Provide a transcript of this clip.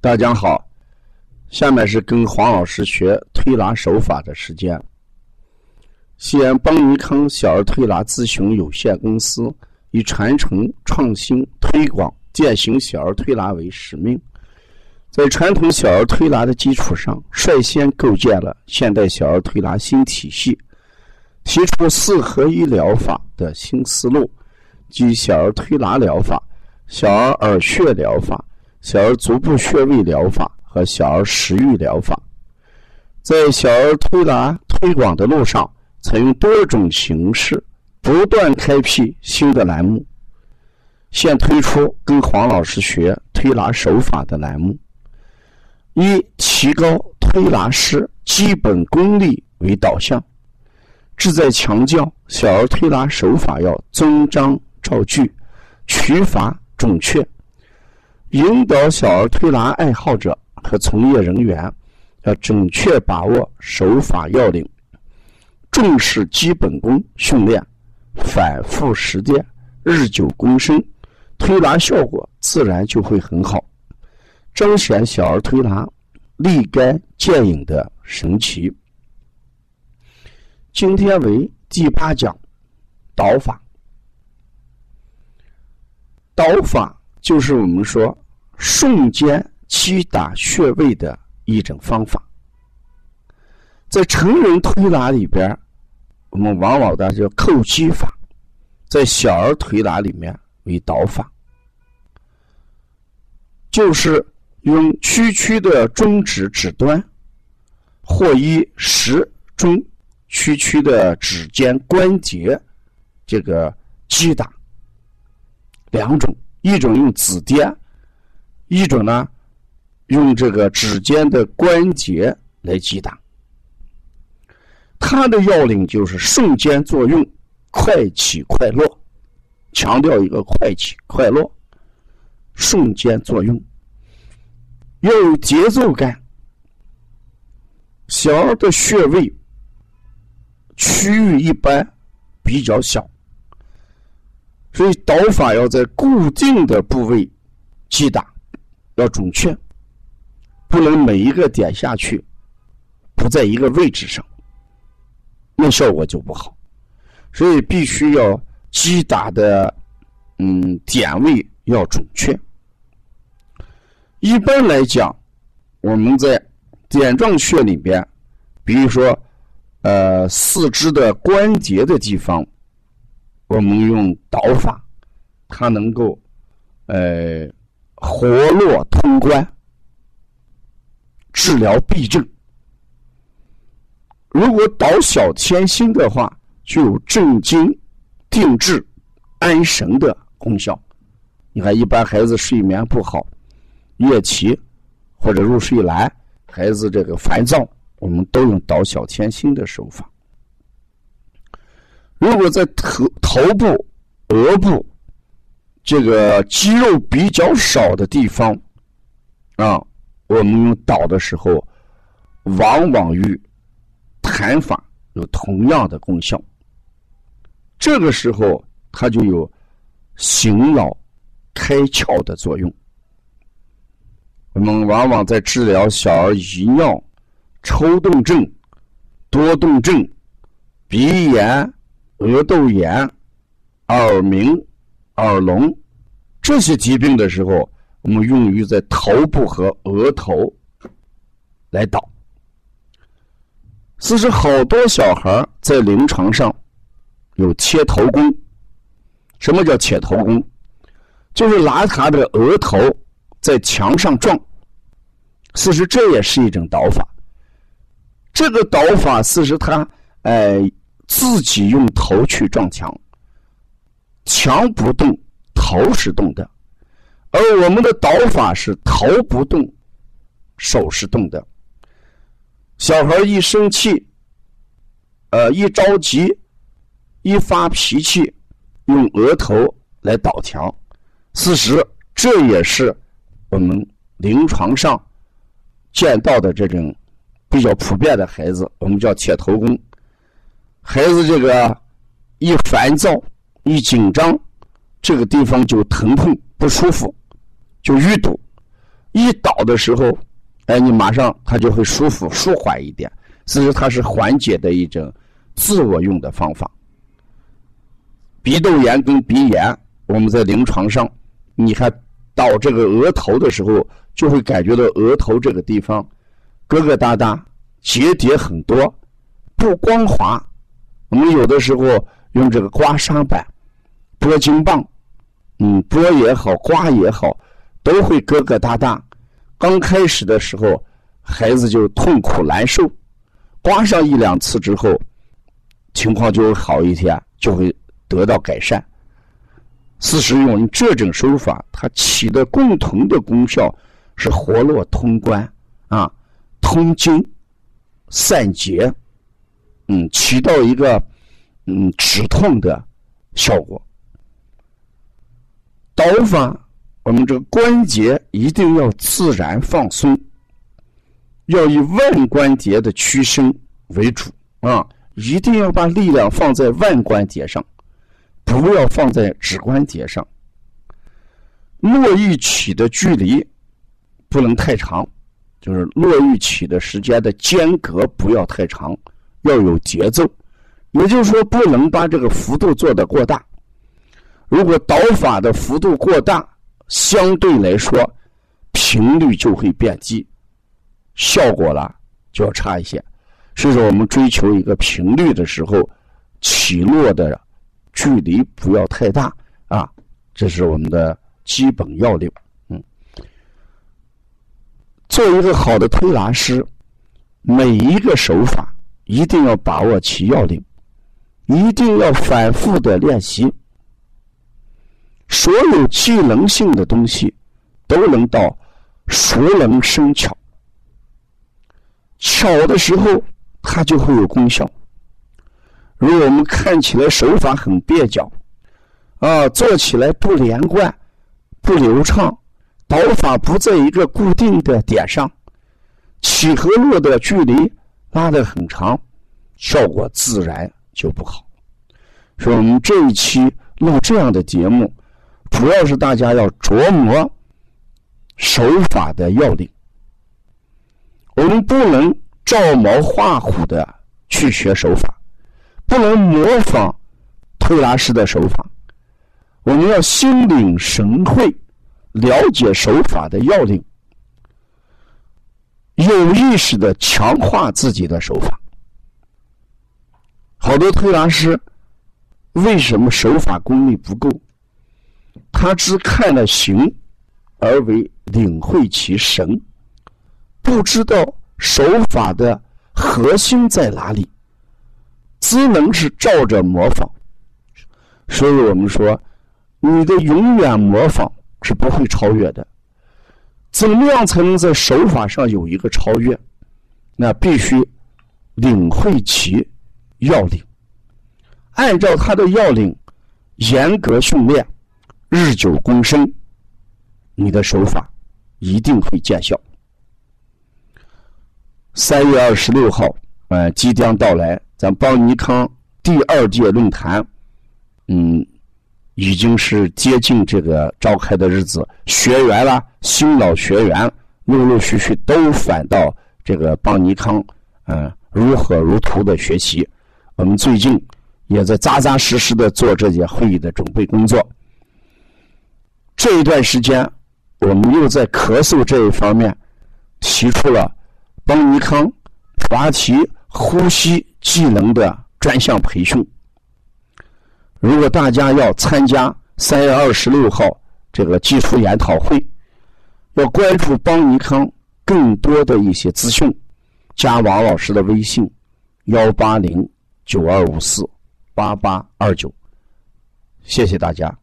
大家好，下面是跟黄老师学推拿手法的时间。西安邦尼康小儿推拿咨询有限公司以传承、创新、推广践行小儿推拿为使命，在传统小儿推拿的基础上，率先构建了现代小儿推拿新体系，提出四合一疗法的新思路，即小儿推拿疗法、小儿耳穴疗法。小儿足部穴位疗法和小儿食欲疗法，在小儿推拿推广的路上，采用多种形式，不断开辟新的栏目。现推出跟黄老师学推拿手法的栏目，以提高推拿师基本功力为导向，旨在强调小儿推拿手法要遵章照据，取法准确。引导小儿推拿爱好者和从业人员要准确把握手法要领，重视基本功训练，反复实践，日久功深，推拿效果自然就会很好，彰显小儿推拿立竿见影的神奇。今天为第八讲，导法，导法。就是我们说瞬间击打穴位的一种方法，在成人推拿里边，我们往往的叫叩击法；在小儿推拿里面为导法，就是用区区的中指指端，或以食中区区的指尖关节这个击打。两种。一种用指点，一种呢用这个指尖的关节来击打。它的要领就是瞬间作用，快起快落，强调一个快起快落，瞬间作用，要有节奏感。小儿的穴位区域一般比较小。所以导法要在固定的部位击打，要准确，不能每一个点下去不在一个位置上，那效果就不好。所以必须要击打的嗯点位要准确。一般来讲，我们在点状穴里边，比如说呃四肢的关节的地方。我们用导法，它能够，呃，活络通关，治疗痹症。如果导小天心的话，具有镇惊、定志、安神的功效。你看，一般孩子睡眠不好、夜啼或者入睡难，孩子这个烦躁，我们都用导小天心的手法。如果在头头部、额部这个肌肉比较少的地方，啊，我们用导的时候，往往与弹法有同样的功效。这个时候，它就有醒脑、开窍的作用。我们往往在治疗小儿遗尿、抽动症、多动症、鼻炎。额窦炎、耳鸣、耳聋这些疾病的时候，我们用于在头部和额头来导。其实好多小孩在临床上有切头功。什么叫切头功？就是拿他的额头在墙上撞。其实这也是一种导法。这个导法其实他哎。自己用头去撞墙，墙不动，头是动的；而我们的导法是头不动，手是动的。小孩一生气，呃，一着急，一发脾气，用额头来倒墙。事实，这也是我们临床上见到的这种比较普遍的孩子，我们叫铁头功。孩子这个一烦躁、一紧张，这个地方就疼痛不舒服，就淤堵；一倒的时候，哎，你马上他就会舒服、舒缓一点。其实它是缓解的一种自我用的方法。鼻窦炎跟鼻炎，我们在临床上，你看倒这个额头的时候，就会感觉到额头这个地方疙疙瘩瘩、结节很多，不光滑。我们有的时候用这个刮痧板、拨筋棒，嗯，拨也好，刮也好，都会疙疙瘩瘩。刚开始的时候，孩子就痛苦难受，刮上一两次之后，情况就会好一些，就会得到改善。事实用这种手法，它起的共同的功效是活络通关啊，通经、散结，嗯，起到一个嗯止痛的效果。刀法。我们这个关节一定要自然放松，要以腕关节的屈伸为主啊！一定要把力量放在腕关节上，不要放在指关节上。络绎起的距离不能太长，就是络绎起的时间的间隔不要太长，要有节奏。也就是说，不能把这个幅度做得过大。如果导法的幅度过大，相对来说，频率就会变低，效果了就要差一些。所以说，我们追求一个频率的时候，起落的距离不要太大啊，这是我们的基本要领。嗯，做一个好的推拿师，每一个手法一定要把握其要领，一定要反复的练习。所有技能性的东西，都能到熟能生巧。巧的时候，它就会有功效。如果我们看起来手法很蹩脚，啊，做起来不连贯、不流畅，刀法不在一个固定的点上，起和落的距离拉得很长，效果自然就不好。所以我们这一期录这样的节目。主要是大家要琢磨手法的要领，我们不能照猫画虎的去学手法，不能模仿推拿师的手法，我们要心领神会，了解手法的要领，有意识的强化自己的手法。好多推拿师为什么手法功力不够？他只看了形，而为领会其神，不知道手法的核心在哪里，只能是照着模仿。所以我们说，你的永远模仿是不会超越的。怎么样才能在手法上有一个超越？那必须领会其要领，按照他的要领严格训练。日久功深，你的手法一定会见效。三月二十六号，呃，即将到来，咱邦尼康第二届论坛，嗯，已经是接近这个召开的日子。学员啦，新老学员陆陆续续都返到这个邦尼康，嗯，如火如荼的学习。我们最近也在扎扎实实的做这届会议的准备工作。这一段时间，我们又在咳嗽这一方面提出了邦尼康普拉提呼吸技能的专项培训。如果大家要参加三月二十六号这个技术研讨会，要关注邦尼康更多的一些资讯，加王老师的微信：幺八零九二五四八八二九。谢谢大家。